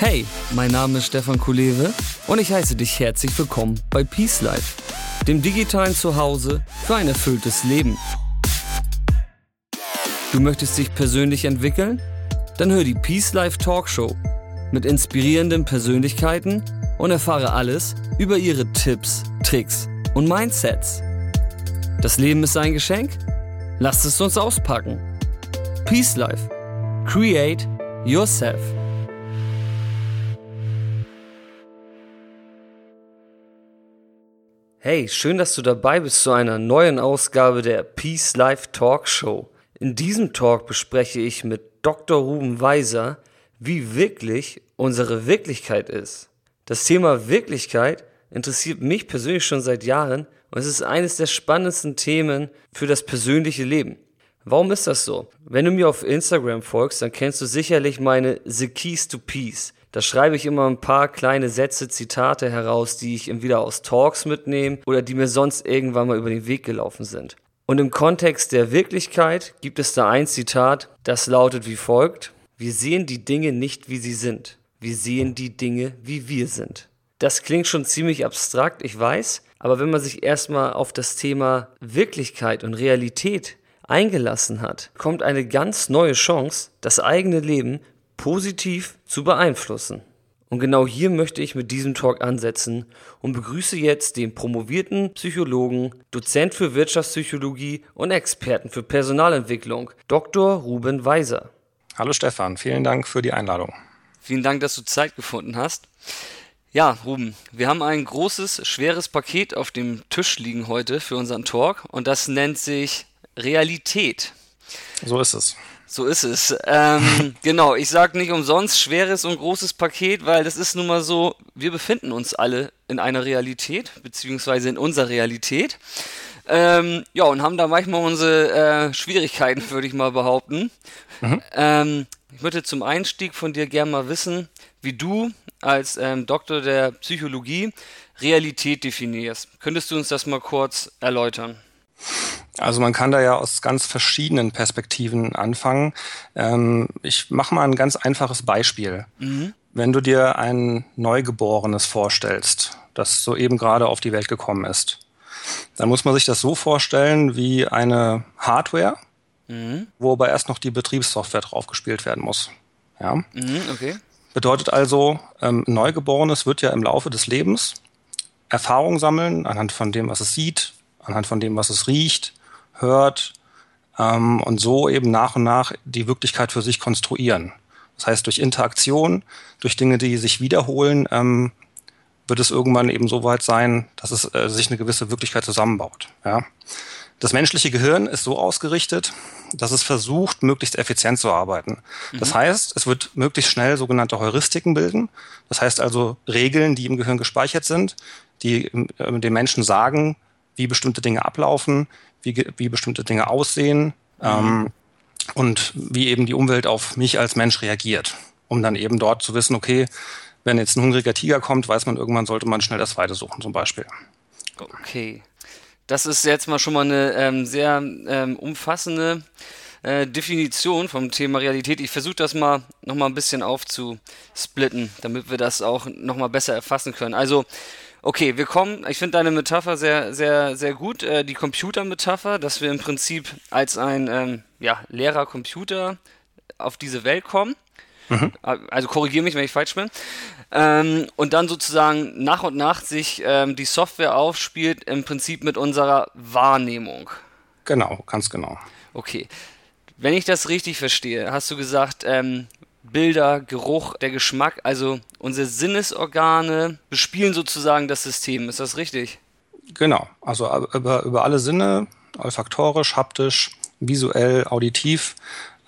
Hey, mein Name ist Stefan Kulewe und ich heiße dich herzlich willkommen bei Peace Life, dem digitalen Zuhause für ein erfülltes Leben. Du möchtest dich persönlich entwickeln? Dann hör die Peace Life Talkshow mit inspirierenden Persönlichkeiten und erfahre alles über ihre Tipps, Tricks und Mindsets. Das Leben ist ein Geschenk? Lasst es uns auspacken. Peace Life. Create yourself. Hey, schön, dass du dabei bist zu einer neuen Ausgabe der Peace Life Talk Show. In diesem Talk bespreche ich mit Dr. Ruben Weiser, wie wirklich unsere Wirklichkeit ist. Das Thema Wirklichkeit interessiert mich persönlich schon seit Jahren und es ist eines der spannendsten Themen für das persönliche Leben. Warum ist das so? Wenn du mir auf Instagram folgst, dann kennst du sicherlich meine The Keys to Peace. Da schreibe ich immer ein paar kleine Sätze, Zitate heraus, die ich entweder aus Talks mitnehme oder die mir sonst irgendwann mal über den Weg gelaufen sind. Und im Kontext der Wirklichkeit gibt es da ein Zitat, das lautet wie folgt. Wir sehen die Dinge nicht, wie sie sind. Wir sehen die Dinge, wie wir sind. Das klingt schon ziemlich abstrakt, ich weiß, aber wenn man sich erstmal auf das Thema Wirklichkeit und Realität eingelassen hat, kommt eine ganz neue Chance, das eigene Leben positiv zu beeinflussen. Und genau hier möchte ich mit diesem Talk ansetzen und begrüße jetzt den promovierten Psychologen, Dozent für Wirtschaftspsychologie und Experten für Personalentwicklung, Dr. Ruben Weiser. Hallo Stefan, vielen Dank für die Einladung. Vielen Dank, dass du Zeit gefunden hast. Ja, Ruben, wir haben ein großes, schweres Paket auf dem Tisch liegen heute für unseren Talk und das nennt sich Realität. So ist es. So ist es. Ähm, genau, ich sage nicht umsonst schweres und großes Paket, weil das ist nun mal so, wir befinden uns alle in einer Realität, beziehungsweise in unserer Realität. Ähm, ja, und haben da manchmal unsere äh, Schwierigkeiten, würde ich mal behaupten. Mhm. Ähm, ich würde zum Einstieg von dir gerne mal wissen, wie du als ähm, Doktor der Psychologie Realität definierst. Könntest du uns das mal kurz erläutern? Also man kann da ja aus ganz verschiedenen Perspektiven anfangen. Ähm, ich mache mal ein ganz einfaches Beispiel. Mhm. Wenn du dir ein Neugeborenes vorstellst, das soeben gerade auf die Welt gekommen ist, dann muss man sich das so vorstellen wie eine Hardware, mhm. wo aber erst noch die Betriebssoftware draufgespielt werden muss. Ja? Mhm, okay. Bedeutet also, ähm, Neugeborenes wird ja im Laufe des Lebens Erfahrung sammeln anhand von dem, was es sieht, anhand von dem, was es riecht, hört ähm, und so eben nach und nach die Wirklichkeit für sich konstruieren. Das heißt, durch Interaktion, durch Dinge, die sich wiederholen, ähm, wird es irgendwann eben so weit sein, dass es äh, sich eine gewisse Wirklichkeit zusammenbaut. Ja? Das menschliche Gehirn ist so ausgerichtet, dass es versucht, möglichst effizient zu arbeiten. Mhm. Das heißt, es wird möglichst schnell sogenannte Heuristiken bilden. Das heißt also Regeln, die im Gehirn gespeichert sind, die äh, den Menschen sagen, wie bestimmte Dinge ablaufen, wie, wie bestimmte Dinge aussehen mhm. ähm, und wie eben die Umwelt auf mich als Mensch reagiert, um dann eben dort zu wissen, okay, wenn jetzt ein hungriger Tiger kommt, weiß man irgendwann, sollte man schnell das Weite suchen zum Beispiel. Okay. Das ist jetzt mal schon mal eine ähm, sehr ähm, umfassende äh, Definition vom Thema Realität. Ich versuche das mal nochmal ein bisschen aufzusplitten, damit wir das auch nochmal besser erfassen können. Also Okay, wir kommen, ich finde deine Metapher sehr, sehr, sehr gut, äh, die Computermetapher, dass wir im Prinzip als ein ähm, ja, Lehrer Computer auf diese Welt kommen. Mhm. Also korrigiere mich, wenn ich falsch bin. Ähm, und dann sozusagen nach und nach sich ähm, die Software aufspielt, im Prinzip mit unserer Wahrnehmung. Genau, ganz genau. Okay. Wenn ich das richtig verstehe, hast du gesagt, ähm, Bilder, Geruch, der Geschmack, also unsere Sinnesorgane bespielen sozusagen das System. Ist das richtig? Genau, also über, über alle Sinne, olfaktorisch, haptisch, visuell, auditiv,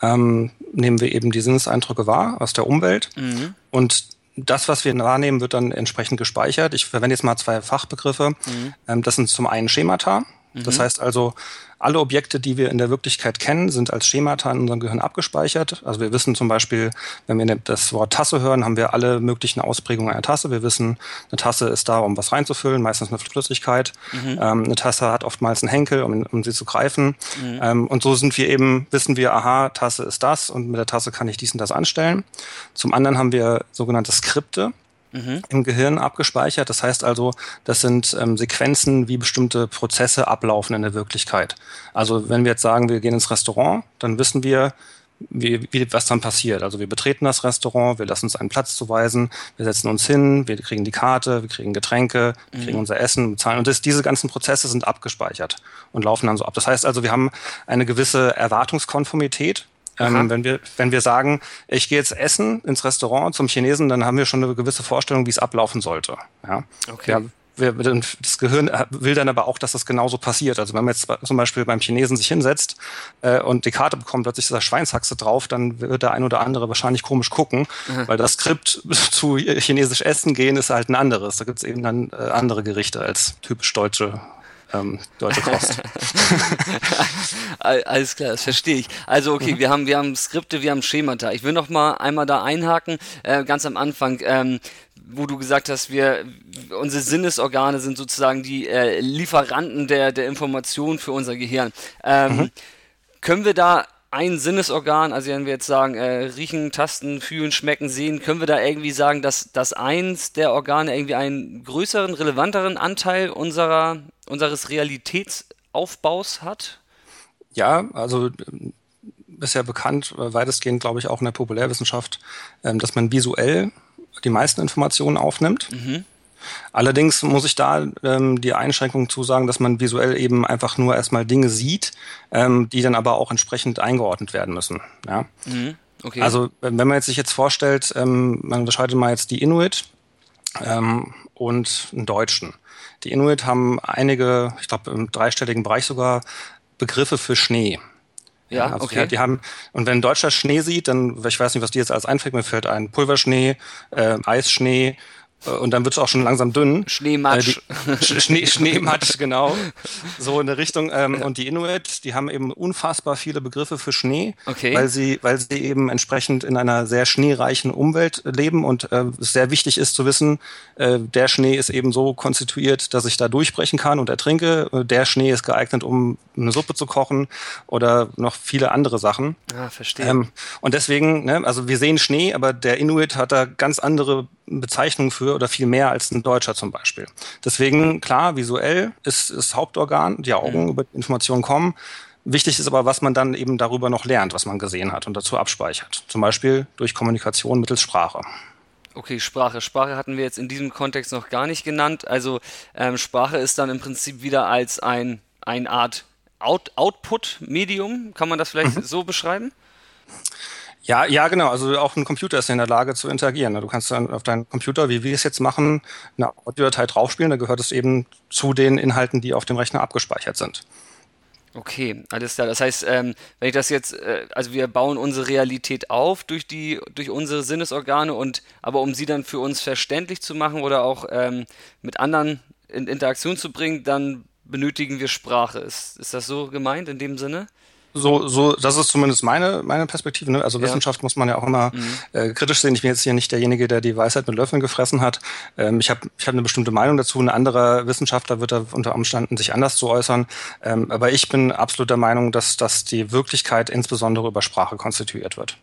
ähm, nehmen wir eben die Sinneseindrücke wahr aus der Umwelt. Mhm. Und das, was wir wahrnehmen, wird dann entsprechend gespeichert. Ich verwende jetzt mal zwei Fachbegriffe. Mhm. Ähm, das sind zum einen Schemata. Mhm. Das heißt also, alle Objekte, die wir in der Wirklichkeit kennen, sind als Schemata in unserem Gehirn abgespeichert. Also wir wissen zum Beispiel, wenn wir das Wort Tasse hören, haben wir alle möglichen Ausprägungen einer Tasse. Wir wissen, eine Tasse ist da, um was reinzufüllen, meistens eine Flüssigkeit. Mhm. Ähm, eine Tasse hat oftmals einen Henkel, um, um sie zu greifen. Mhm. Ähm, und so sind wir eben, wissen wir, aha, Tasse ist das und mit der Tasse kann ich dies und das anstellen. Zum anderen haben wir sogenannte Skripte mhm. im Gehirn abgespeichert. Das heißt also, das sind ähm, Sequenzen, wie bestimmte Prozesse ablaufen in der Wirklichkeit. Also wenn wir jetzt sagen, wir gehen ins Restaurant, dann wissen wir, wie, wie, was dann passiert. Also wir betreten das Restaurant, wir lassen uns einen Platz zuweisen, wir setzen uns hin, wir kriegen die Karte, wir kriegen Getränke, wir kriegen mhm. unser Essen, bezahlen. Und das, diese ganzen Prozesse sind abgespeichert und laufen dann so ab. Das heißt also, wir haben eine gewisse Erwartungskonformität ähm, wenn, wir, wenn wir sagen, ich gehe jetzt essen ins Restaurant zum Chinesen, dann haben wir schon eine gewisse Vorstellung, wie es ablaufen sollte. Ja? Okay. Ja, das Gehirn will dann aber auch, dass das genauso passiert. Also wenn man jetzt zum Beispiel beim Chinesen sich hinsetzt äh, und die Karte bekommt, plötzlich ist da Schweinshaxe drauf, dann wird der ein oder andere wahrscheinlich komisch gucken, mhm. weil das Skript zu chinesisch essen gehen ist halt ein anderes. Da gibt es eben dann äh, andere Gerichte als typisch deutsche ähm, deutsche Kost. Alles klar, das verstehe ich. Also okay, mhm. wir haben wir haben Skripte, wir haben Schemata. Ich will noch mal einmal da einhaken, äh, ganz am Anfang. Ähm, wo du gesagt hast, wir unsere Sinnesorgane sind sozusagen die äh, Lieferanten der der Information für unser Gehirn. Ähm, mhm. Können wir da ein Sinnesorgan, also wenn wir jetzt sagen, äh, riechen, tasten, fühlen, schmecken, sehen, können wir da irgendwie sagen, dass, dass eins der Organe irgendwie einen größeren, relevanteren Anteil unserer, unseres Realitätsaufbaus hat? Ja, also ist ja bekannt, äh, weitestgehend glaube ich auch in der Populärwissenschaft, ähm, dass man visuell die meisten Informationen aufnimmt. Mhm. Allerdings muss ich da ähm, die Einschränkung zusagen, dass man visuell eben einfach nur erstmal Dinge sieht, ähm, die dann aber auch entsprechend eingeordnet werden müssen. Ja? Mhm. Okay. Also wenn man jetzt sich jetzt vorstellt, ähm, man unterscheidet mal jetzt die Inuit ähm, und einen Deutschen. Die Inuit haben einige, ich glaube im dreistelligen Bereich sogar, Begriffe für Schnee. Ja, also okay. Die, die, haben, und wenn ein Deutscher Schnee sieht, dann, ich weiß nicht, was dir jetzt als einfällt, mir fällt ein Pulverschnee, äh, Eisschnee, und dann wird es auch schon langsam dünn. Schneematsch. Äh, die, Schnee, Schneematsch, genau. So in der Richtung. Ähm, und die Inuit, die haben eben unfassbar viele Begriffe für Schnee, okay. weil sie, weil sie eben entsprechend in einer sehr schneereichen Umwelt leben und äh, es sehr wichtig ist zu wissen, äh, der Schnee ist eben so konstituiert, dass ich da durchbrechen kann und ertrinke. Der Schnee ist geeignet, um eine Suppe zu kochen oder noch viele andere Sachen. Ah, verstehe. Ähm, und deswegen, ne, also wir sehen Schnee, aber der Inuit hat da ganz andere Bezeichnung für oder viel mehr als ein Deutscher zum Beispiel. Deswegen, klar, visuell ist das Hauptorgan, die Augen, mhm. über die Informationen kommen. Wichtig ist aber, was man dann eben darüber noch lernt, was man gesehen hat und dazu abspeichert. Zum Beispiel durch Kommunikation mittels Sprache. Okay, Sprache. Sprache hatten wir jetzt in diesem Kontext noch gar nicht genannt. Also ähm, Sprache ist dann im Prinzip wieder als ein, eine Art Out Output-Medium. Kann man das vielleicht mhm. so beschreiben? Ja, ja, genau. Also auch ein Computer ist in der Lage zu interagieren. Du kannst dann auf deinen Computer, wie wir es jetzt machen, eine Audiodatei draufspielen. Da gehört es eben zu den Inhalten, die auf dem Rechner abgespeichert sind. Okay, alles klar. Das heißt, ähm, wenn ich das jetzt, äh, also wir bauen unsere Realität auf durch die, durch unsere Sinnesorgane und, aber um sie dann für uns verständlich zu machen oder auch ähm, mit anderen in Interaktion zu bringen, dann benötigen wir Sprache. Ist, ist das so gemeint in dem Sinne? So, so, das ist zumindest meine, meine Perspektive. Ne? Also ja. Wissenschaft muss man ja auch immer mhm. äh, kritisch sehen. Ich bin jetzt hier nicht derjenige, der die Weisheit mit Löffeln gefressen hat. Ähm, ich habe ich hab eine bestimmte Meinung dazu. Ein anderer Wissenschaftler wird da unter Umständen sich anders zu äußern. Ähm, aber ich bin absolut der Meinung, dass, dass die Wirklichkeit insbesondere über Sprache konstituiert wird.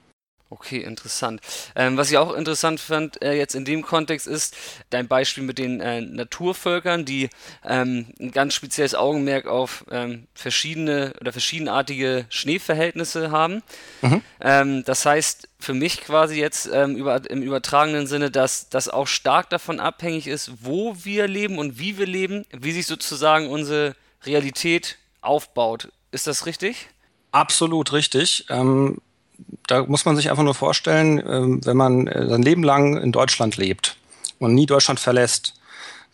Okay, interessant. Ähm, was ich auch interessant fand äh, jetzt in dem Kontext ist dein Beispiel mit den äh, Naturvölkern, die ähm, ein ganz spezielles Augenmerk auf ähm, verschiedene oder verschiedenartige Schneeverhältnisse haben. Mhm. Ähm, das heißt für mich quasi jetzt ähm, über, im übertragenen Sinne, dass das auch stark davon abhängig ist, wo wir leben und wie wir leben, wie sich sozusagen unsere Realität aufbaut. Ist das richtig? Absolut richtig. Ähm, da muss man sich einfach nur vorstellen, ähm, wenn man äh, sein Leben lang in Deutschland lebt und nie Deutschland verlässt,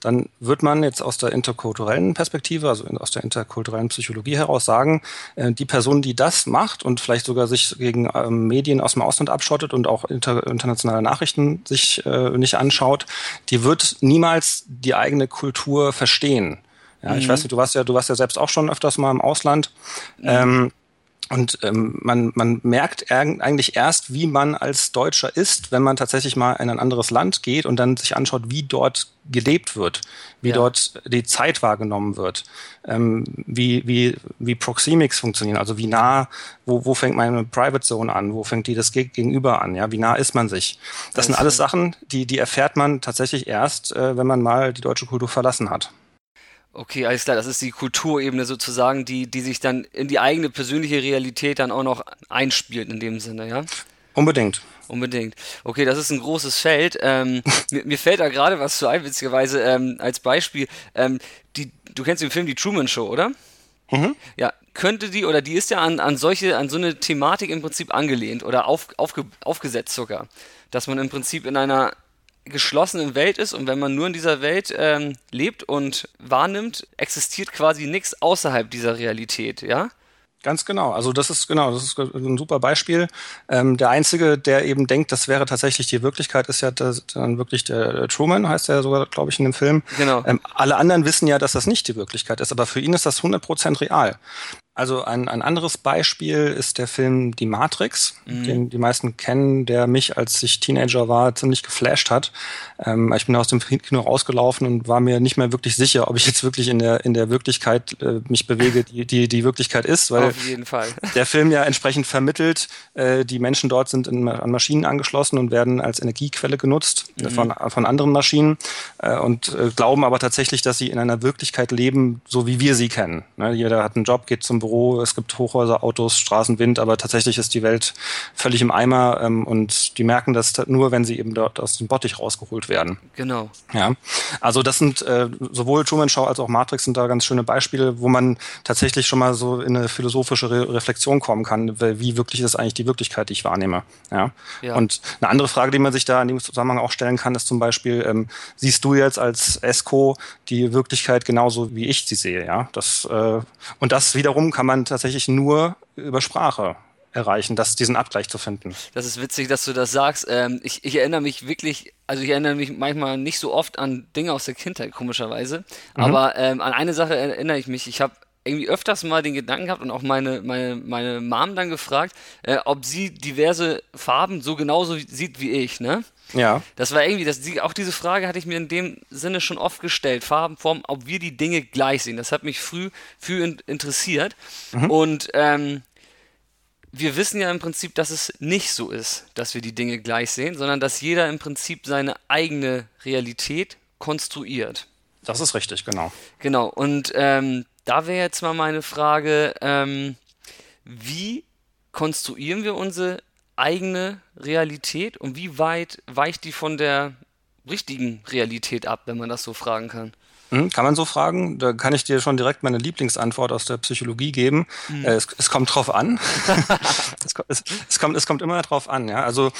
dann wird man jetzt aus der interkulturellen Perspektive, also aus der interkulturellen Psychologie heraus sagen, äh, die Person, die das macht und vielleicht sogar sich gegen ähm, Medien aus dem Ausland abschottet und auch internationale Nachrichten sich äh, nicht anschaut, die wird niemals die eigene Kultur verstehen. Ja, mhm. ich weiß nicht, du warst ja, du warst ja selbst auch schon öfters mal im Ausland. Mhm. Ähm, und ähm, man, man merkt eigentlich erst, wie man als Deutscher ist, wenn man tatsächlich mal in ein anderes Land geht und dann sich anschaut, wie dort gelebt wird, wie ja. dort die Zeit wahrgenommen wird, ähm, wie, wie, wie Proxemics funktionieren, also wie nah, wo, wo fängt meine Private Zone an, wo fängt die das Gegenüber an, ja, wie nah ist man sich. Das, das sind alles Sachen, die, die erfährt man tatsächlich erst, äh, wenn man mal die deutsche Kultur verlassen hat. Okay, alles klar. Das ist die Kulturebene sozusagen, die, die sich dann in die eigene persönliche Realität dann auch noch einspielt in dem Sinne, ja? Unbedingt. Unbedingt. Okay, das ist ein großes Feld. Ähm, mir, mir, fällt da gerade was zu ein, witzigerweise, ähm, als Beispiel. Ähm, die, du kennst den Film Die Truman Show, oder? Mhm. Ja, könnte die, oder die ist ja an, an solche, an so eine Thematik im Prinzip angelehnt oder auf, aufge, aufgesetzt sogar. Dass man im Prinzip in einer geschlossenen Welt ist und wenn man nur in dieser Welt ähm, lebt und wahrnimmt, existiert quasi nichts außerhalb dieser Realität, ja? Ganz genau. Also das ist genau, das ist ein super Beispiel. Ähm, der einzige, der eben denkt, das wäre tatsächlich die Wirklichkeit, ist ja dann wirklich der Truman, heißt er sogar, glaube ich, in dem Film. Genau. Ähm, alle anderen wissen ja, dass das nicht die Wirklichkeit ist, aber für ihn ist das 100% real. Also ein, ein anderes Beispiel ist der Film Die Matrix, mhm. den die meisten kennen, der mich, als ich Teenager war, ziemlich geflasht hat. Ähm, ich bin aus dem Kino rausgelaufen und war mir nicht mehr wirklich sicher, ob ich jetzt wirklich in der, in der Wirklichkeit äh, mich bewege, die, die die Wirklichkeit ist, weil Auf jeden Fall. der Film ja entsprechend vermittelt, äh, die Menschen dort sind in, an Maschinen angeschlossen und werden als Energiequelle genutzt mhm. von, von anderen Maschinen äh, und äh, glauben aber tatsächlich, dass sie in einer Wirklichkeit leben, so wie wir sie kennen. Ne? Jeder hat einen Job, geht zum Büro, es gibt Hochhäuser, Autos, Straßenwind, aber tatsächlich ist die Welt völlig im Eimer ähm, und die merken das nur, wenn sie eben dort aus dem Bottich rausgeholt werden. Genau. Ja, also das sind äh, sowohl Truman Show als auch Matrix sind da ganz schöne Beispiele, wo man tatsächlich schon mal so in eine philosophische Re Reflexion kommen kann, wie wirklich ist eigentlich die Wirklichkeit, die ich wahrnehme. Ja? ja. Und eine andere Frage, die man sich da in dem Zusammenhang auch stellen kann, ist zum Beispiel, ähm, siehst du jetzt als ESCO die Wirklichkeit genauso, wie ich sie sehe? Ja, das äh, und das wiederum kann man tatsächlich nur über Sprache erreichen, das, diesen Abgleich zu finden. Das ist witzig, dass du das sagst. Ähm, ich, ich, erinnere mich wirklich, also ich erinnere mich manchmal nicht so oft an Dinge aus der Kindheit, komischerweise. Mhm. Aber ähm, an eine Sache erinnere ich mich. Ich habe irgendwie öfters mal den Gedanken gehabt und auch meine, meine, meine Mom dann gefragt, äh, ob sie diverse Farben so genauso sieht wie ich, ne? Ja. Das war irgendwie, das, die, auch diese Frage hatte ich mir in dem Sinne schon oft gestellt. Farben, Formen, ob wir die Dinge gleich sehen. Das hat mich früh für in, interessiert. Mhm. Und ähm, wir wissen ja im Prinzip, dass es nicht so ist, dass wir die Dinge gleich sehen, sondern dass jeder im Prinzip seine eigene Realität konstruiert. Das ist richtig, genau. Genau. Und ähm, da wäre jetzt mal meine Frage, ähm, wie konstruieren wir unsere eigene Realität und wie weit weicht die von der richtigen Realität ab, wenn man das so fragen kann? Hm, kann man so fragen? Da kann ich dir schon direkt meine Lieblingsantwort aus der Psychologie geben. Mhm. Es, es, kommt drauf an. es, es, es, kommt, es kommt immer drauf an. Ja? Also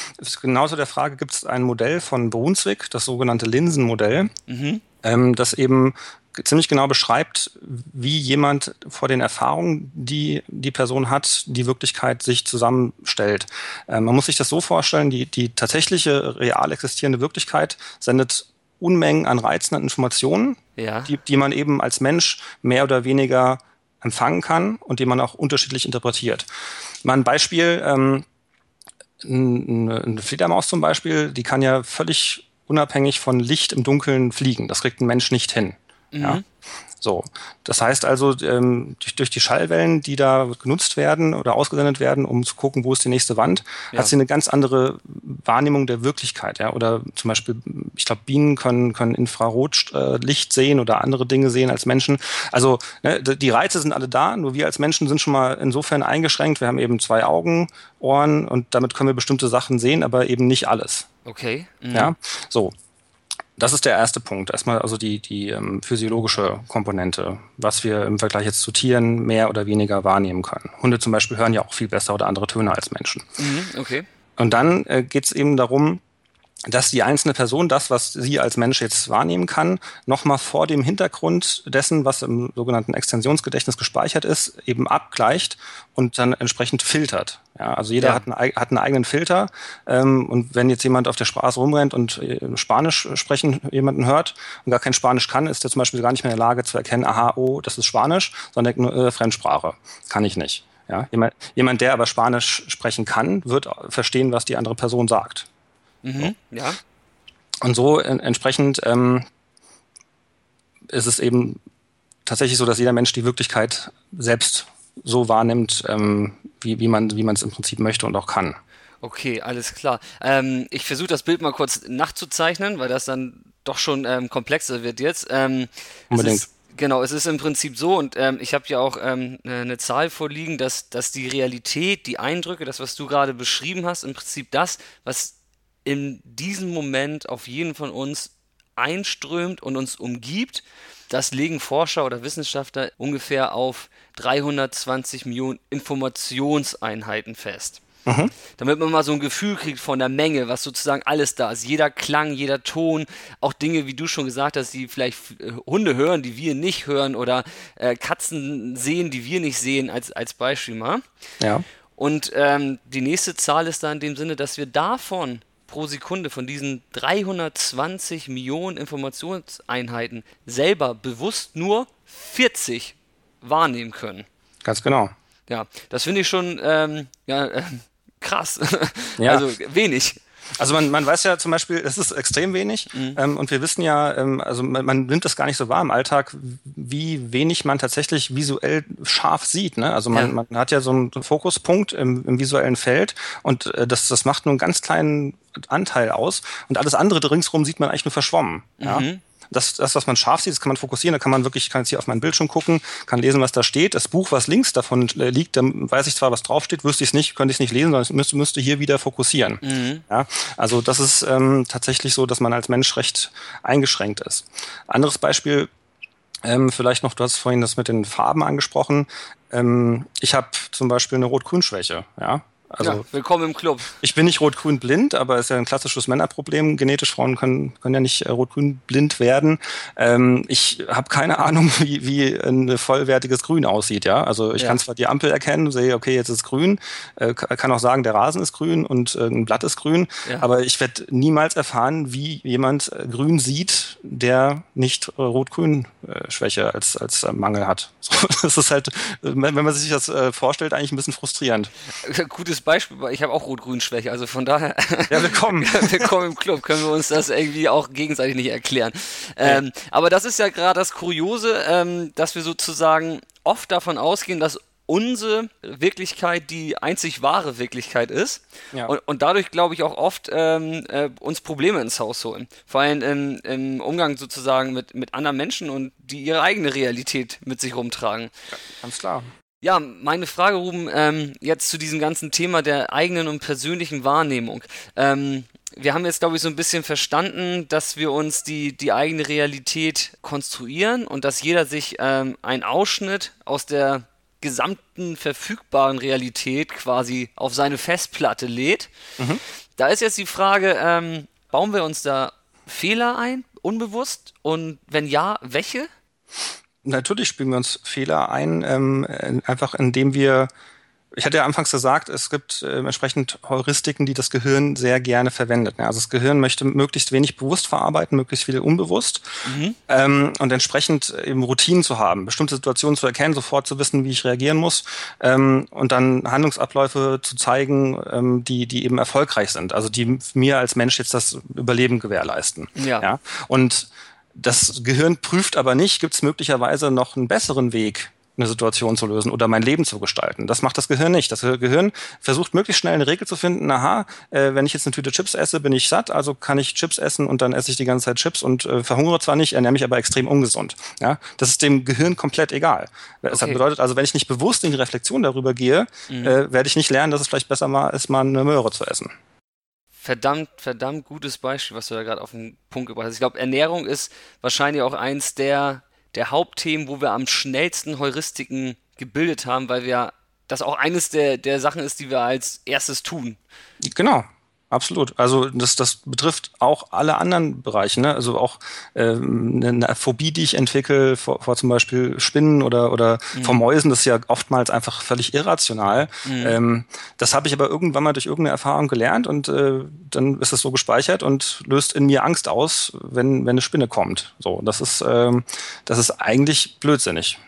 genauso der Frage gibt es ein Modell von Brunswick, das sogenannte Linsenmodell, mhm. Ähm, das eben ziemlich genau beschreibt, wie jemand vor den Erfahrungen, die die Person hat, die Wirklichkeit sich zusammenstellt. Äh, man muss sich das so vorstellen, die, die tatsächliche real existierende Wirklichkeit sendet Unmengen an reizenden Informationen, ja. die, die man eben als Mensch mehr oder weniger empfangen kann und die man auch unterschiedlich interpretiert. Mal ein Beispiel, ähm, eine Fledermaus zum Beispiel, die kann ja völlig unabhängig von Licht im Dunkeln fliegen. Das kriegt ein Mensch nicht hin. Mhm. Ja. So, das heißt also, ähm, durch, durch die Schallwellen, die da genutzt werden oder ausgesendet werden, um zu gucken, wo ist die nächste Wand, ja. hat sie eine ganz andere Wahrnehmung der Wirklichkeit. Ja? Oder zum Beispiel, ich glaube, Bienen können, können Infrarotlicht sehen oder andere Dinge sehen als Menschen. Also ne, die Reize sind alle da, nur wir als Menschen sind schon mal insofern eingeschränkt. Wir haben eben zwei Augen, Ohren und damit können wir bestimmte Sachen sehen, aber eben nicht alles. Okay. Mhm. Ja, so. Das ist der erste Punkt. Erstmal also die, die ähm, physiologische Komponente, was wir im Vergleich jetzt zu Tieren mehr oder weniger wahrnehmen können. Hunde zum Beispiel hören ja auch viel besser oder andere Töne als Menschen. Mhm, okay. Und dann äh, geht es eben darum, dass die einzelne Person das, was sie als Mensch jetzt wahrnehmen kann, nochmal vor dem Hintergrund dessen, was im sogenannten Extensionsgedächtnis gespeichert ist, eben abgleicht und dann entsprechend filtert. Ja, also jeder ja. hat, einen, hat einen eigenen Filter ähm, und wenn jetzt jemand auf der Straße rumrennt und äh, Spanisch sprechen jemanden hört und gar kein Spanisch kann, ist er zum Beispiel gar nicht mehr in der Lage zu erkennen, aha, oh, das ist Spanisch, sondern nur äh, Fremdsprache. Kann ich nicht. Ja, jemand, jemand, der aber Spanisch sprechen kann, wird verstehen, was die andere Person sagt. Mhm, ja. Und so en entsprechend ähm, ist es eben tatsächlich so, dass jeder Mensch die Wirklichkeit selbst so wahrnimmt, ähm, wie, wie man es im Prinzip möchte und auch kann. Okay, alles klar. Ähm, ich versuche das Bild mal kurz nachzuzeichnen, weil das dann doch schon ähm, komplexer wird jetzt. Ähm, Unbedingt. Es ist, genau, es ist im Prinzip so, und ähm, ich habe ja auch ähm, eine Zahl vorliegen, dass, dass die Realität, die Eindrücke, das, was du gerade beschrieben hast, im Prinzip das, was in diesem Moment auf jeden von uns einströmt und uns umgibt. Das legen Forscher oder Wissenschaftler ungefähr auf 320 Millionen Informationseinheiten fest. Mhm. Damit man mal so ein Gefühl kriegt von der Menge, was sozusagen alles da ist. Jeder Klang, jeder Ton, auch Dinge, wie du schon gesagt hast, die vielleicht äh, Hunde hören, die wir nicht hören oder äh, Katzen sehen, die wir nicht sehen, als, als Beispiel mal. Ja. Und ähm, die nächste Zahl ist da in dem Sinne, dass wir davon pro Sekunde von diesen 320 Millionen Informationseinheiten selber bewusst nur 40 wahrnehmen können. Ganz genau. Ja, das finde ich schon ähm, ja, äh, krass. Ja. Also wenig. Also man, man weiß ja zum Beispiel, es ist extrem wenig mhm. ähm, und wir wissen ja, ähm, also man, man, nimmt das gar nicht so wahr im Alltag, wie wenig man tatsächlich visuell scharf sieht. Ne? Also man, ja. man hat ja so einen Fokuspunkt im, im visuellen Feld und äh, das, das macht nur einen ganz kleinen Anteil aus und alles andere ringsherum sieht man eigentlich nur verschwommen. Mhm. Ja? das, das, was man scharf sieht, das kann man fokussieren. Da kann man wirklich, kann jetzt hier auf meinen Bildschirm gucken, kann lesen, was da steht. Das Buch, was links davon äh, liegt, da weiß ich zwar, was draufsteht, wüsste ich es nicht, könnte ich es nicht lesen, sondern müsste, müsste hier wieder fokussieren. Mhm. Ja, also das ist ähm, tatsächlich so, dass man als Mensch recht eingeschränkt ist. Anderes Beispiel, ähm, vielleicht noch, du hast vorhin das mit den Farben angesprochen. Ähm, ich habe zum Beispiel eine Rot-Grün-Schwäche. Ja? Also, ja, willkommen im Club. Ich bin nicht rot-grün blind, aber ist ja ein klassisches Männerproblem. Genetisch Frauen können, können ja nicht äh, rot-grün blind werden. Ähm, ich habe keine Ahnung, wie, wie ein vollwertiges Grün aussieht. Ja, also ich ja. kann zwar die Ampel erkennen, sehe, okay, jetzt ist grün, äh, kann auch sagen, der Rasen ist grün und äh, ein Blatt ist grün, ja. aber ich werde niemals erfahren, wie jemand äh, grün sieht, der nicht äh, rot-grün Schwäche als als Mangel hat. So, das ist halt, wenn man sich das vorstellt, eigentlich ein bisschen frustrierend. Gutes Beispiel, ich habe auch Rot-Grün-Schwäche, also von daher. Ja, willkommen. willkommen im Club, können wir uns das irgendwie auch gegenseitig nicht erklären. Ja. Ähm, aber das ist ja gerade das Kuriose, ähm, dass wir sozusagen oft davon ausgehen, dass unsere Wirklichkeit die einzig wahre Wirklichkeit ist ja. und, und, dadurch glaube ich auch oft ähm, äh, uns Probleme ins Haus holen. Vor allem im, im, Umgang sozusagen mit, mit anderen Menschen und die ihre eigene Realität mit sich rumtragen. Ja, ganz klar. Ja, meine Frage, Ruben, ähm, jetzt zu diesem ganzen Thema der eigenen und persönlichen Wahrnehmung. Ähm, wir haben jetzt, glaube ich, so ein bisschen verstanden, dass wir uns die, die eigene Realität konstruieren und dass jeder sich ähm, einen Ausschnitt aus der gesamten verfügbaren Realität quasi auf seine Festplatte lädt. Mhm. Da ist jetzt die Frage, ähm, bauen wir uns da Fehler ein, unbewusst? Und wenn ja, welche? Natürlich spielen wir uns Fehler ein, ähm, einfach indem wir ich hatte ja anfangs gesagt, es gibt äh, entsprechend Heuristiken, die das Gehirn sehr gerne verwendet. Ne? Also das Gehirn möchte möglichst wenig bewusst verarbeiten, möglichst viel unbewusst mhm. ähm, und entsprechend eben Routinen zu haben, bestimmte Situationen zu erkennen, sofort zu wissen, wie ich reagieren muss ähm, und dann Handlungsabläufe zu zeigen, ähm, die, die eben erfolgreich sind, also die mir als Mensch jetzt das Überleben gewährleisten. Ja. ja? Und das Gehirn prüft aber nicht, gibt es möglicherweise noch einen besseren Weg, eine Situation zu lösen oder mein Leben zu gestalten. Das macht das Gehirn nicht. Das Gehirn versucht möglichst schnell eine Regel zu finden, aha, äh, wenn ich jetzt eine Tüte Chips esse, bin ich satt, also kann ich Chips essen und dann esse ich die ganze Zeit Chips und äh, verhungere zwar nicht, ernähre mich aber extrem ungesund. Ja? Das ist dem Gehirn komplett egal. Das okay. bedeutet also, wenn ich nicht bewusst in die Reflexion darüber gehe, mhm. äh, werde ich nicht lernen, dass es vielleicht besser mal ist, mal eine Möhre zu essen verdammt, verdammt gutes Beispiel, was du da gerade auf den Punkt gebracht hast. Ich glaube, Ernährung ist wahrscheinlich auch eins der, der Hauptthemen, wo wir am schnellsten Heuristiken gebildet haben, weil wir das auch eines der, der Sachen ist, die wir als erstes tun. Genau. Absolut. Also das, das betrifft auch alle anderen Bereiche. Ne? Also auch ähm, eine Phobie, die ich entwickle vor, vor zum Beispiel Spinnen oder, oder mhm. vor Mäusen, das ist ja oftmals einfach völlig irrational. Mhm. Ähm, das habe ich aber irgendwann mal durch irgendeine Erfahrung gelernt und äh, dann ist es so gespeichert und löst in mir Angst aus, wenn, wenn eine Spinne kommt. So, das ist, ähm, das ist eigentlich blödsinnig.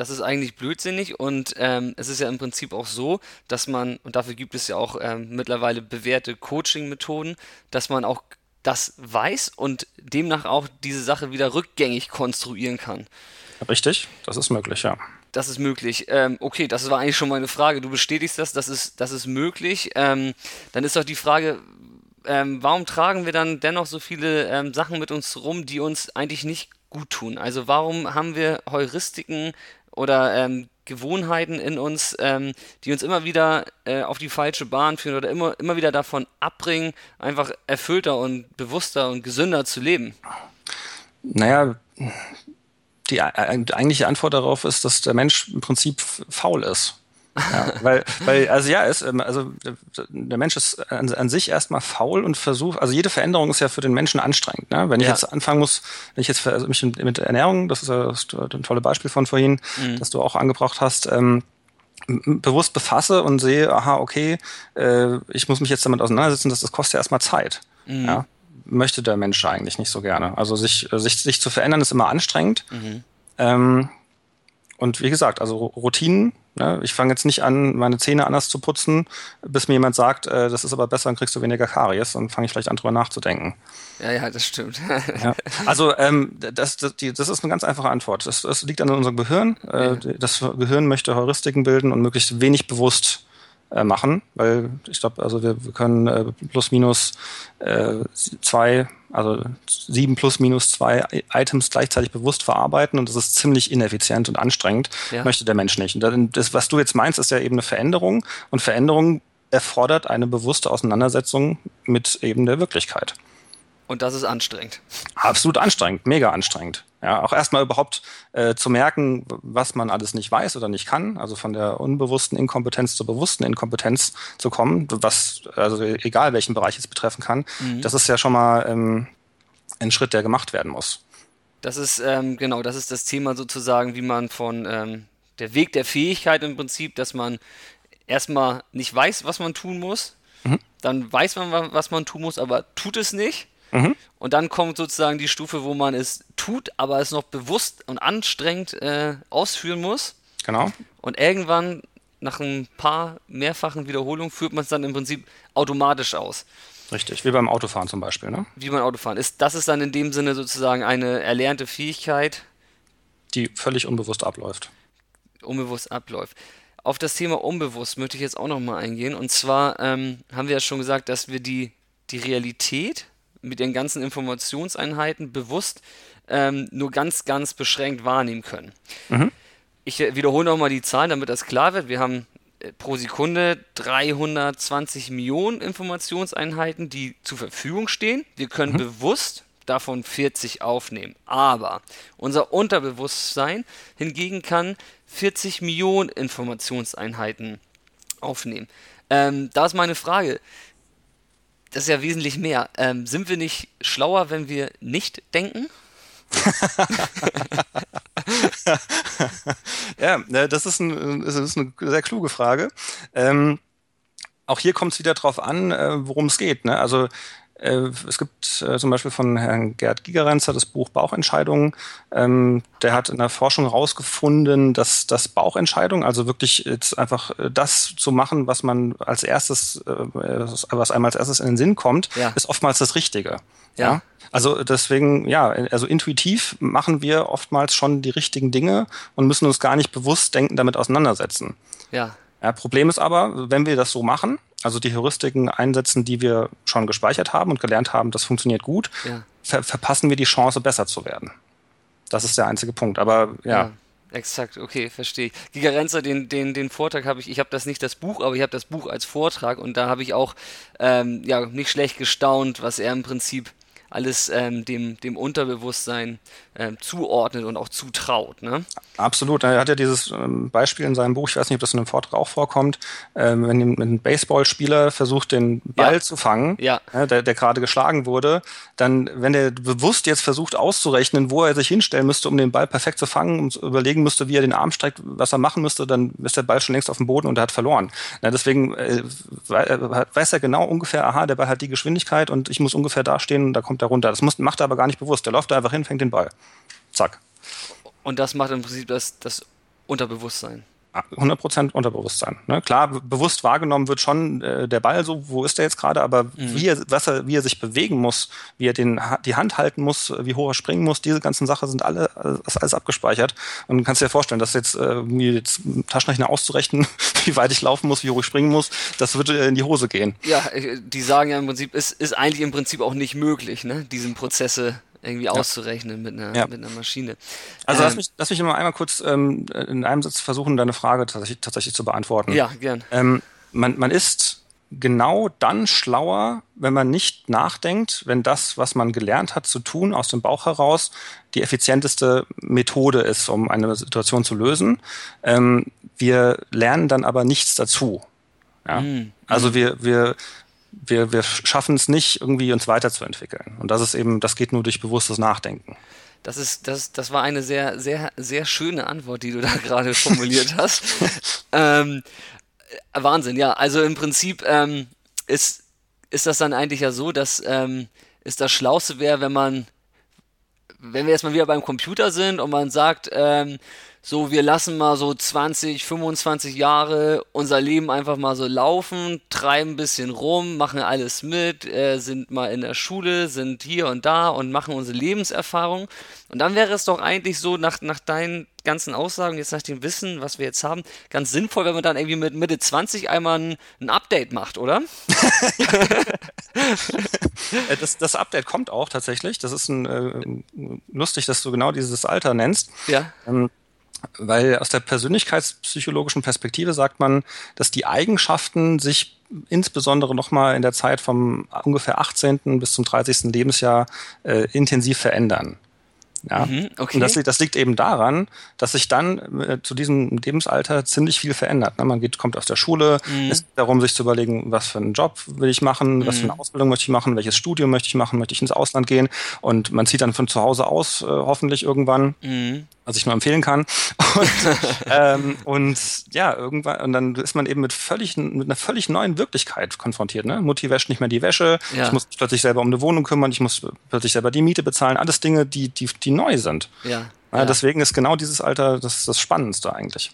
Das ist eigentlich blödsinnig und ähm, es ist ja im Prinzip auch so, dass man, und dafür gibt es ja auch ähm, mittlerweile bewährte Coaching-Methoden, dass man auch das weiß und demnach auch diese Sache wieder rückgängig konstruieren kann. Richtig, das ist möglich, ja. Das ist möglich. Ähm, okay, das war eigentlich schon meine Frage. Du bestätigst das, das ist, das ist möglich. Ähm, dann ist doch die Frage, ähm, warum tragen wir dann dennoch so viele ähm, Sachen mit uns rum, die uns eigentlich nicht gut tun? Also warum haben wir Heuristiken oder ähm, Gewohnheiten in uns, ähm, die uns immer wieder äh, auf die falsche Bahn führen oder immer, immer wieder davon abbringen, einfach erfüllter und bewusster und gesünder zu leben? Naja, die äh, eigentliche Antwort darauf ist, dass der Mensch im Prinzip faul ist. Ja, weil, weil, also ja, ist, ähm, also der Mensch ist an, an sich erstmal faul und versucht, also jede Veränderung ist ja für den Menschen anstrengend. Ne? Wenn ich jetzt anfangen muss, wenn ich jetzt also mich mit Ernährung, das ist ja das ein tolles Beispiel von vorhin, mhm. das du auch angebracht hast, ähm, bewusst befasse und sehe, aha, okay, äh, ich muss mich jetzt damit auseinandersetzen, dass das kostet ja erstmal Zeit. Mhm. Ja? Möchte der Mensch eigentlich nicht so gerne. Also sich, sich, sich zu verändern ist immer anstrengend. Mhm. Ähm, und wie gesagt, also Routinen Ne? Ich fange jetzt nicht an, meine Zähne anders zu putzen, bis mir jemand sagt, äh, das ist aber besser, dann kriegst du weniger Karies. Dann fange ich vielleicht an, drüber nachzudenken. Ja, ja, das stimmt. ja. Also ähm, das, das, die, das ist eine ganz einfache Antwort. Das, das liegt an unserem Gehirn. Äh, ja. Das Gehirn möchte Heuristiken bilden und möglichst wenig bewusst äh, machen, weil ich glaube, also wir, wir können äh, plus minus äh, zwei, also sieben plus minus zwei Items gleichzeitig bewusst verarbeiten und das ist ziemlich ineffizient und anstrengend. Ja. Möchte der Mensch nicht. Und das, was du jetzt meinst, ist ja eben eine Veränderung und Veränderung erfordert eine bewusste Auseinandersetzung mit eben der Wirklichkeit. Und das ist anstrengend. Absolut anstrengend, mega anstrengend. Ja, auch erstmal überhaupt äh, zu merken, was man alles nicht weiß oder nicht kann, also von der unbewussten Inkompetenz zur bewussten Inkompetenz zu kommen, was also egal welchen Bereich es betreffen kann, mhm. das ist ja schon mal ähm, ein Schritt, der gemacht werden muss. Das ist ähm, genau, das ist das Thema sozusagen, wie man von ähm, der Weg der Fähigkeit im Prinzip, dass man erstmal nicht weiß, was man tun muss, mhm. dann weiß man, was man tun muss, aber tut es nicht Mhm. Und dann kommt sozusagen die Stufe, wo man es tut, aber es noch bewusst und anstrengend äh, ausführen muss. Genau. Und irgendwann, nach ein paar mehrfachen Wiederholungen, führt man es dann im Prinzip automatisch aus. Richtig, wie beim Autofahren zum Beispiel, ne? Wie beim Autofahren. Ist, das ist dann in dem Sinne sozusagen eine erlernte Fähigkeit. Die völlig unbewusst abläuft. Unbewusst abläuft. Auf das Thema unbewusst möchte ich jetzt auch nochmal eingehen. Und zwar ähm, haben wir ja schon gesagt, dass wir die, die Realität mit den ganzen Informationseinheiten bewusst ähm, nur ganz, ganz beschränkt wahrnehmen können. Mhm. Ich äh, wiederhole nochmal die Zahlen, damit das klar wird. Wir haben äh, pro Sekunde 320 Millionen Informationseinheiten, die zur Verfügung stehen. Wir können mhm. bewusst davon 40 aufnehmen. Aber unser Unterbewusstsein hingegen kann 40 Millionen Informationseinheiten aufnehmen. Ähm, da ist meine Frage, das ist ja wesentlich mehr. Ähm, sind wir nicht schlauer, wenn wir nicht denken? ja, ne, das ist, ein, das ist, eine sehr kluge Frage. Ähm, auch hier kommt es wieder darauf an, äh, worum es geht. Ne? Also es gibt äh, zum Beispiel von Herrn Gerd Gigerenzer das Buch Bauchentscheidungen. Ähm, der hat in der Forschung herausgefunden, dass das Bauchentscheidung, also wirklich jetzt einfach äh, das zu machen, was man als erstes, was einem als erstes in den Sinn kommt, ja. ist oftmals das Richtige. Ja. ja. Also deswegen, ja, also intuitiv machen wir oftmals schon die richtigen Dinge und müssen uns gar nicht bewusst denken, damit auseinandersetzen. Ja. Ja, Problem ist aber, wenn wir das so machen, also die Heuristiken einsetzen, die wir schon gespeichert haben und gelernt haben, das funktioniert gut, ja. ver verpassen wir die Chance, besser zu werden. Das ist der einzige Punkt. Aber ja. ja exakt, okay, verstehe ich. Giga Renzer, den, den, den Vortrag habe ich, ich habe das nicht das Buch, aber ich habe das Buch als Vortrag und da habe ich auch ähm, ja, nicht schlecht gestaunt, was er im Prinzip alles ähm, dem, dem Unterbewusstsein ähm, zuordnet und auch zutraut. Ne? Absolut. Er hat ja dieses ähm, Beispiel in seinem Buch, ich weiß nicht, ob das in einem Vortrag auch vorkommt, ähm, wenn ein Baseballspieler versucht, den Ball ja. zu fangen, ja. Ja, der, der gerade geschlagen wurde, dann, wenn er bewusst jetzt versucht auszurechnen, wo er sich hinstellen müsste, um den Ball perfekt zu fangen und überlegen müsste, wie er den Arm streckt, was er machen müsste, dann ist der Ball schon längst auf dem Boden und er hat verloren. Na, deswegen äh, weiß er genau ungefähr, aha, der Ball hat die Geschwindigkeit und ich muss ungefähr da stehen und da kommt er runter. Das muss, macht er aber gar nicht bewusst. Der läuft da einfach hin, fängt den Ball. Zack. Und das macht im Prinzip das, das Unterbewusstsein. 100% Unterbewusstsein. Ne? Klar, bewusst wahrgenommen wird schon äh, der Ball so, wo ist er jetzt gerade, aber mhm. wie, er, was er, wie er sich bewegen muss, wie er den, die Hand halten muss, wie hoch er springen muss, diese ganzen Sachen sind alle ist alles abgespeichert. Und du kannst dir vorstellen, dass jetzt, äh, mir jetzt Taschenrechner auszurechnen, wie weit ich laufen muss, wie hoch ich springen muss, das würde in die Hose gehen. Ja, äh, die sagen ja im Prinzip, es ist eigentlich im Prinzip auch nicht möglich, ne? diesen Prozesse irgendwie ja. auszurechnen mit einer, ja. mit einer Maschine. Also ähm, lass, mich, lass mich mal einmal kurz ähm, in einem Satz versuchen, deine Frage tatsächlich, tatsächlich zu beantworten. Ja, gern. Ähm, man, man ist genau dann schlauer, wenn man nicht nachdenkt, wenn das, was man gelernt hat zu tun, aus dem Bauch heraus, die effizienteste Methode ist, um eine Situation zu lösen. Ähm, wir lernen dann aber nichts dazu. Ja? Mhm. Also wir, wir wir, wir schaffen es nicht, irgendwie uns weiterzuentwickeln. Und das ist eben, das geht nur durch bewusstes Nachdenken. Das ist, das, das war eine sehr, sehr, sehr schöne Antwort, die du da gerade formuliert hast. ähm, Wahnsinn, ja. Also im Prinzip ähm, ist, ist das dann eigentlich ja so, dass ähm, es das Schlauste wäre, wenn man, wenn wir jetzt mal wieder beim Computer sind und man sagt, ähm, so, wir lassen mal so 20, 25 Jahre unser Leben einfach mal so laufen, treiben ein bisschen rum, machen alles mit, äh, sind mal in der Schule, sind hier und da und machen unsere Lebenserfahrung. Und dann wäre es doch eigentlich so, nach, nach deinen ganzen Aussagen, jetzt nach dem Wissen, was wir jetzt haben, ganz sinnvoll, wenn man dann irgendwie mit Mitte 20 einmal ein, ein Update macht, oder? Äh, das, das, Update kommt auch tatsächlich. Das ist ein, äh, lustig, dass du genau dieses Alter nennst. Ja. Ähm, weil aus der persönlichkeitspsychologischen Perspektive sagt man, dass die Eigenschaften sich insbesondere nochmal in der Zeit vom ungefähr 18. bis zum 30. Lebensjahr äh, intensiv verändern. Ja. Mhm, okay. Und das, das, liegt eben daran, dass sich dann äh, zu diesem Lebensalter ziemlich viel verändert. Ne? Man geht, kommt aus der Schule, mhm. es geht darum, sich zu überlegen, was für einen Job will ich machen, mhm. was für eine mhm. Ausbildung möchte ich machen, welches Studium möchte ich machen, möchte ich ins Ausland gehen. Und man zieht dann von zu Hause aus, äh, hoffentlich irgendwann. Was ich nur empfehlen kann. Und, ähm, und ja, irgendwann, und dann ist man eben mit völlig, mit einer völlig neuen Wirklichkeit konfrontiert. Ne? Mutti wäscht nicht mehr die Wäsche, ja. ich muss mich plötzlich selber um eine Wohnung kümmern, ich muss plötzlich selber die Miete bezahlen, alles Dinge, die, die, die neu sind. Ja. ja. Deswegen ist genau dieses Alter das, das Spannendste eigentlich.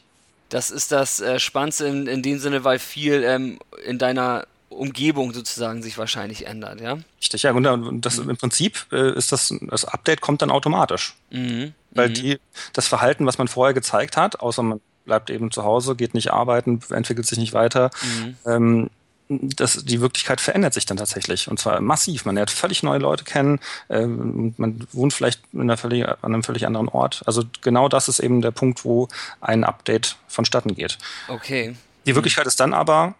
Das ist das äh, Spannendste in, in dem Sinne, weil viel ähm, in deiner Umgebung sozusagen sich wahrscheinlich ändert, ja? Richtig, ja. Und das mhm. im Prinzip äh, ist das, das Update kommt dann automatisch. Mhm. Weil mhm. die, das Verhalten, was man vorher gezeigt hat, außer man bleibt eben zu Hause, geht nicht arbeiten, entwickelt sich nicht weiter, mhm. ähm, das, die Wirklichkeit verändert sich dann tatsächlich und zwar massiv. Man lernt völlig neue Leute kennen, ähm, man wohnt vielleicht in einer völlig, an einem völlig anderen Ort. Also genau das ist eben der Punkt, wo ein Update vonstatten geht. Okay. Die Wirklichkeit ist dann aber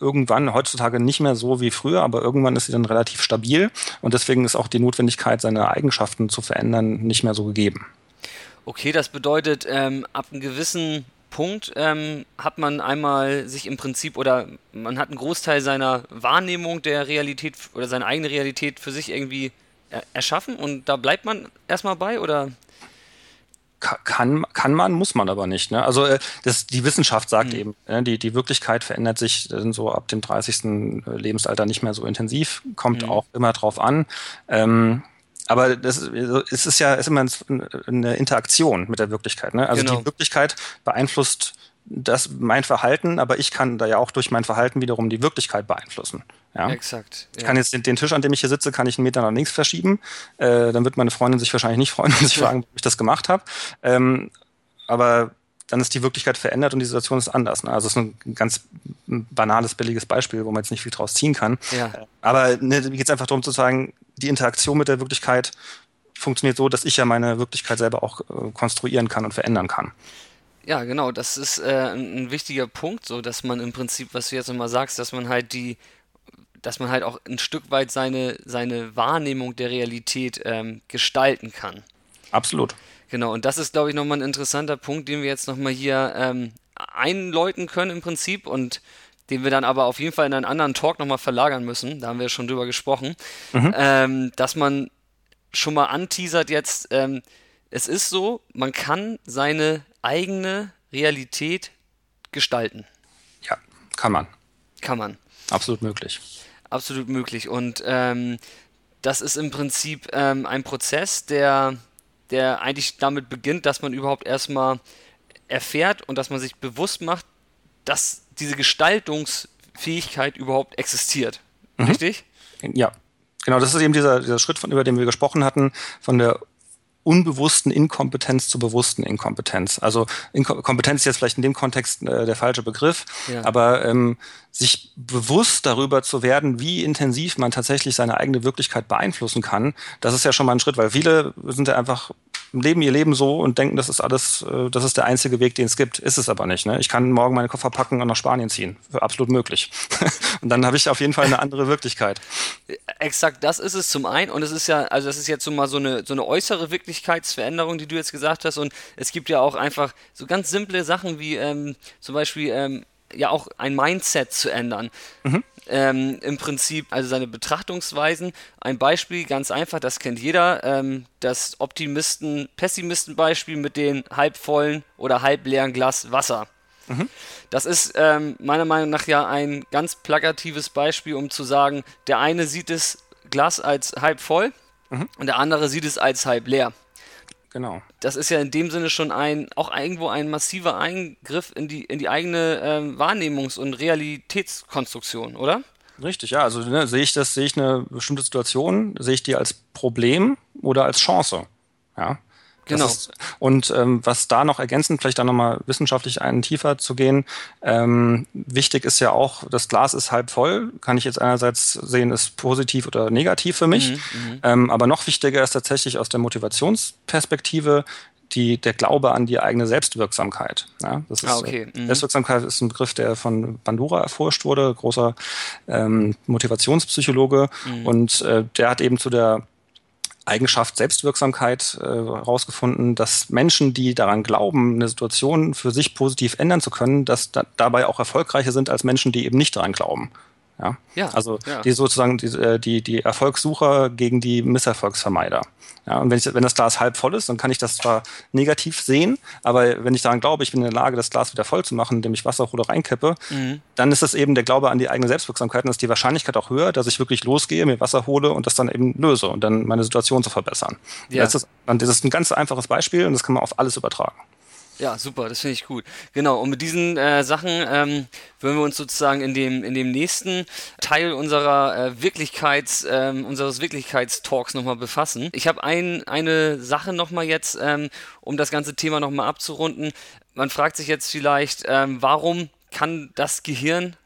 irgendwann, heutzutage nicht mehr so wie früher, aber irgendwann ist sie dann relativ stabil und deswegen ist auch die Notwendigkeit, seine Eigenschaften zu verändern, nicht mehr so gegeben. Okay, das bedeutet, ähm, ab einem gewissen Punkt ähm, hat man einmal sich im Prinzip oder man hat einen Großteil seiner Wahrnehmung der Realität oder seine eigene Realität für sich irgendwie erschaffen und da bleibt man erstmal bei oder? Kann, kann man, muss man aber nicht. Ne? Also äh, das, die Wissenschaft sagt mhm. eben, äh, die, die Wirklichkeit verändert sich äh, so ab dem 30. Äh, Lebensalter nicht mehr so intensiv, kommt mhm. auch immer drauf an. Ähm, aber das, es ist ja ist immer eine Interaktion mit der Wirklichkeit. Ne? Also genau. die Wirklichkeit beeinflusst das mein Verhalten, aber ich kann da ja auch durch mein Verhalten wiederum die Wirklichkeit beeinflussen. Ja? Exakt. Ja. Ich kann jetzt den, den, Tisch, an dem ich hier sitze, kann ich einen Meter nach links verschieben. Äh, dann wird meine Freundin sich wahrscheinlich nicht freuen und sich fragen, wie ich das gemacht habe. Ähm, aber dann ist die Wirklichkeit verändert und die Situation ist anders. Ne? Also es ist ein ganz banales, billiges Beispiel, wo man jetzt nicht viel draus ziehen kann. Ja. Aber ne, mir geht es einfach darum zu sagen, die Interaktion mit der Wirklichkeit funktioniert so, dass ich ja meine Wirklichkeit selber auch äh, konstruieren kann und verändern kann. Ja, genau, das ist äh, ein, ein, wichtiger Punkt, so dass man im Prinzip, was du jetzt nochmal sagst, dass man halt die dass man halt auch ein Stück weit seine, seine Wahrnehmung der Realität ähm, gestalten kann. Absolut. Genau, und das ist, glaube ich, nochmal ein interessanter Punkt, den wir jetzt nochmal hier ähm, einläuten können im Prinzip und den wir dann aber auf jeden Fall in einen anderen Talk nochmal verlagern müssen, da haben wir schon drüber gesprochen, mhm. ähm, dass man schon mal anteasert jetzt, ähm, es ist so, man kann seine eigene Realität gestalten. Ja, kann man. Kann man. Absolut möglich. Absolut möglich. Und ähm, das ist im Prinzip ähm, ein Prozess, der, der eigentlich damit beginnt, dass man überhaupt erstmal erfährt und dass man sich bewusst macht, dass diese Gestaltungsfähigkeit überhaupt existiert. Mhm. Richtig? Ja. Genau, das ist eben dieser, dieser Schritt, von, über den wir gesprochen hatten, von der unbewussten Inkompetenz zur bewussten Inkompetenz. Also Inkompetenz ist jetzt vielleicht in dem Kontext äh, der falsche Begriff, ja. aber ähm, sich bewusst darüber zu werden, wie intensiv man tatsächlich seine eigene Wirklichkeit beeinflussen kann, das ist ja schon mal ein Schritt, weil viele sind ja einfach leben ihr Leben so und denken, das ist alles, äh, das ist der einzige Weg, den es gibt. Ist es aber nicht. Ne? Ich kann morgen meine Koffer packen und nach Spanien ziehen. Absolut möglich. und dann habe ich auf jeden Fall eine andere Wirklichkeit. Exakt, das ist es zum einen. Und es ist ja, also das ist jetzt so mal so eine, so eine äußere Wirklichkeitsveränderung, die du jetzt gesagt hast. Und es gibt ja auch einfach so ganz simple Sachen wie ähm, zum Beispiel ähm, ja auch ein Mindset zu ändern. Mhm ähm, im Prinzip also seine Betrachtungsweisen. Ein Beispiel, ganz einfach, das kennt jeder, ähm, das Optimisten-Pessimisten-Beispiel mit den halbvollen oder halbleeren Glas Wasser. Mhm. Das ist ähm, meiner Meinung nach ja ein ganz plakatives Beispiel, um zu sagen, der eine sieht das Glas als halb voll mhm. und der andere sieht es als halb leer. Genau. Das ist ja in dem Sinne schon ein, auch irgendwo ein massiver Eingriff in die, in die eigene ähm, Wahrnehmungs- und Realitätskonstruktion, oder? Richtig, ja. Also ne, sehe ich das, sehe ich eine bestimmte Situation, sehe ich die als Problem oder als Chance. Ja. Genau. Ist, und ähm, was da noch ergänzend, vielleicht da nochmal wissenschaftlich einen tiefer zu gehen, ähm, wichtig ist ja auch, das Glas ist halb voll, kann ich jetzt einerseits sehen, ist positiv oder negativ für mich, mhm, mhm. ähm, aber noch wichtiger ist tatsächlich aus der Motivationsperspektive, die, der Glaube an die eigene Selbstwirksamkeit. Ja, das ist, ah, okay. Mhm. Selbstwirksamkeit ist ein Begriff, der von Bandura erforscht wurde, großer ähm, Motivationspsychologe. Mhm. Und äh, der hat eben zu der Eigenschaft Selbstwirksamkeit herausgefunden, äh, dass Menschen, die daran glauben, eine Situation für sich positiv ändern zu können, dass da, dabei auch erfolgreicher sind als Menschen, die eben nicht daran glauben. Ja, ja also ja. die sozusagen die, äh, die, die Erfolgssucher gegen die Misserfolgsvermeider. Ja, und wenn, ich, wenn das Glas halb voll ist, dann kann ich das zwar negativ sehen, aber wenn ich daran glaube, ich bin in der Lage, das Glas wieder voll zu machen, indem ich Wasser oder reinkippe, mhm. dann ist es eben der Glaube an die eigene Selbstwirksamkeit und ist die Wahrscheinlichkeit auch höher, dass ich wirklich losgehe, mir Wasser hole und das dann eben löse und dann meine Situation zu verbessern. Ja. Das, ist, das ist ein ganz einfaches Beispiel und das kann man auf alles übertragen. Ja, super, das finde ich gut. Genau, und mit diesen äh, Sachen ähm, würden wir uns sozusagen in dem, in dem nächsten Teil unserer äh, Wirklichkeits, ähm, unseres Wirklichkeitstalks nochmal befassen. Ich habe ein, eine Sache nochmal jetzt, ähm, um das ganze Thema nochmal abzurunden. Man fragt sich jetzt vielleicht, ähm, warum kann das Gehirn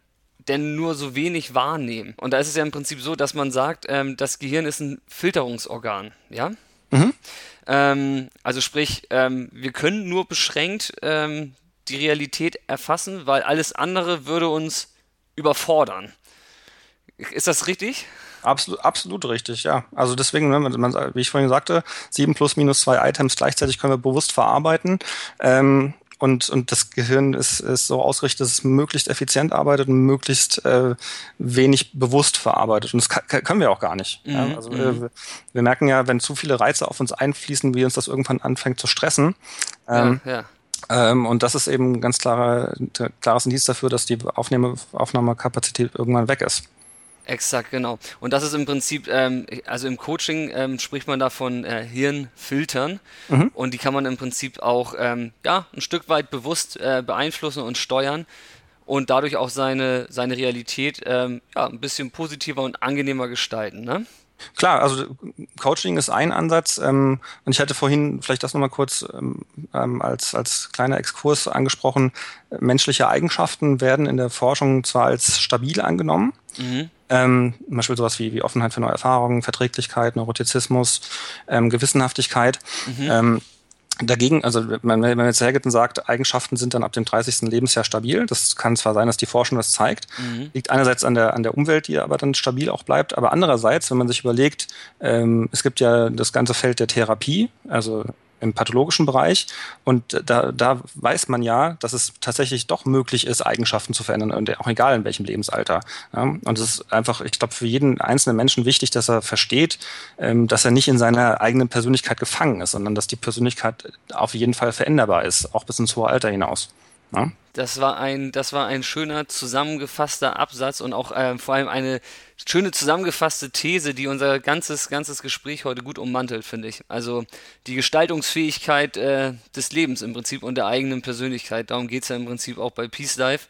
denn nur so wenig wahrnehmen? Und da ist es ja im Prinzip so, dass man sagt, ähm, das Gehirn ist ein Filterungsorgan, ja? Mhm. Ähm, also sprich, ähm, wir können nur beschränkt ähm, die Realität erfassen, weil alles andere würde uns überfordern. Ist das richtig? Absolut, absolut richtig, ja. Also deswegen, ne, man, wie ich vorhin sagte, sieben plus minus zwei Items gleichzeitig können wir bewusst verarbeiten. Ähm, und, und das Gehirn ist, ist so ausgerichtet, dass es möglichst effizient arbeitet und möglichst äh, wenig bewusst verarbeitet. Und das kann, können wir auch gar nicht. Mhm. Ja? Also mhm. äh, wir merken ja, wenn zu viele Reize auf uns einfließen, wie uns das irgendwann anfängt zu stressen. Ähm, ja, ja. Ähm, und das ist eben ein ganz klarer, klares Indiz dafür, dass die Aufnahme, Aufnahmekapazität irgendwann weg ist. Exakt, genau. Und das ist im Prinzip, ähm, also im Coaching ähm, spricht man da von äh, Hirnfiltern mhm. und die kann man im Prinzip auch ähm, ja, ein Stück weit bewusst äh, beeinflussen und steuern und dadurch auch seine, seine Realität ähm, ja, ein bisschen positiver und angenehmer gestalten. Ne? Klar, also Coaching ist ein Ansatz ähm, und ich hatte vorhin vielleicht das nochmal kurz ähm, ähm, als, als kleiner Exkurs angesprochen. Menschliche Eigenschaften werden in der Forschung zwar als stabil angenommen, mhm. Ähm, zum Beispiel sowas wie, wie Offenheit für neue Erfahrungen, Verträglichkeit, Neurotizismus, ähm, Gewissenhaftigkeit. Mhm. Ähm, Dagegen, also wenn man jetzt hergeht und sagt, Eigenschaften sind dann ab dem 30. Lebensjahr stabil, das kann zwar sein, dass die Forschung das zeigt, mhm. liegt einerseits an der, an der Umwelt, die aber dann stabil auch bleibt, aber andererseits, wenn man sich überlegt, ähm, es gibt ja das ganze Feld der Therapie, also im pathologischen Bereich. Und da, da weiß man ja, dass es tatsächlich doch möglich ist, Eigenschaften zu verändern und auch egal in welchem Lebensalter. Ja, und es ist einfach, ich glaube, für jeden einzelnen Menschen wichtig, dass er versteht, ähm, dass er nicht in seiner eigenen Persönlichkeit gefangen ist, sondern dass die Persönlichkeit auf jeden Fall veränderbar ist, auch bis ins hohe Alter hinaus. Ja? Das war ein, das war ein schöner zusammengefasster Absatz und auch äh, vor allem eine schöne zusammengefasste These, die unser ganzes, ganzes Gespräch heute gut ummantelt, finde ich. Also die Gestaltungsfähigkeit äh, des Lebens im Prinzip und der eigenen Persönlichkeit. Darum geht es ja im Prinzip auch bei Peace Life.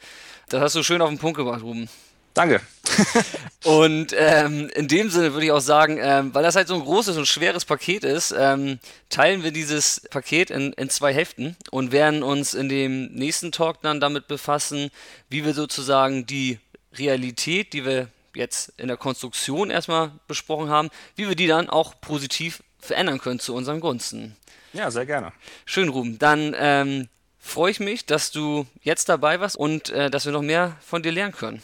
Das hast du schön auf den Punkt gebracht, Ruben. Danke. und ähm, in dem Sinne würde ich auch sagen, ähm, weil das halt so ein großes und schweres Paket ist, ähm, teilen wir dieses Paket in, in zwei Hälften und werden uns in dem nächsten Talk dann damit befassen, wie wir sozusagen die Realität, die wir jetzt in der Konstruktion erstmal besprochen haben, wie wir die dann auch positiv verändern können zu unseren Gunsten. Ja, sehr gerne. Schön, Ruben. Dann ähm, freue ich mich, dass du jetzt dabei warst und äh, dass wir noch mehr von dir lernen können.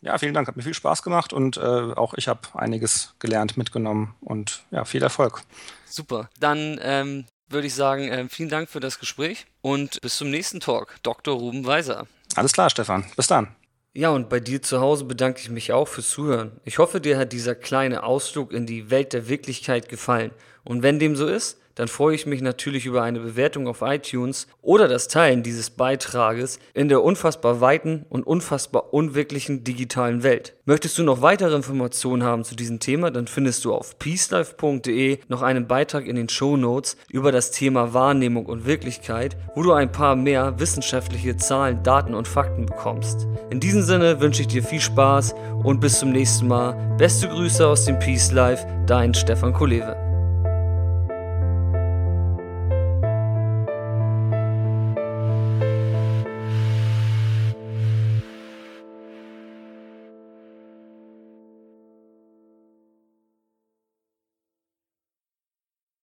Ja, vielen Dank. Hat mir viel Spaß gemacht und äh, auch ich habe einiges gelernt, mitgenommen und ja, viel Erfolg. Super. Dann ähm, würde ich sagen, äh, vielen Dank für das Gespräch und bis zum nächsten Talk. Dr. Ruben Weiser. Alles klar, Stefan. Bis dann. Ja, und bei dir zu Hause bedanke ich mich auch fürs Zuhören. Ich hoffe, dir hat dieser kleine Ausflug in die Welt der Wirklichkeit gefallen. Und wenn dem so ist, dann freue ich mich natürlich über eine Bewertung auf iTunes oder das Teilen dieses Beitrages in der unfassbar weiten und unfassbar unwirklichen digitalen Welt. Möchtest du noch weitere Informationen haben zu diesem Thema, dann findest du auf peacelife.de noch einen Beitrag in den Show Notes über das Thema Wahrnehmung und Wirklichkeit, wo du ein paar mehr wissenschaftliche Zahlen, Daten und Fakten bekommst. In diesem Sinne wünsche ich dir viel Spaß und bis zum nächsten Mal. Beste Grüße aus dem Peace Life, dein Stefan Kolewe.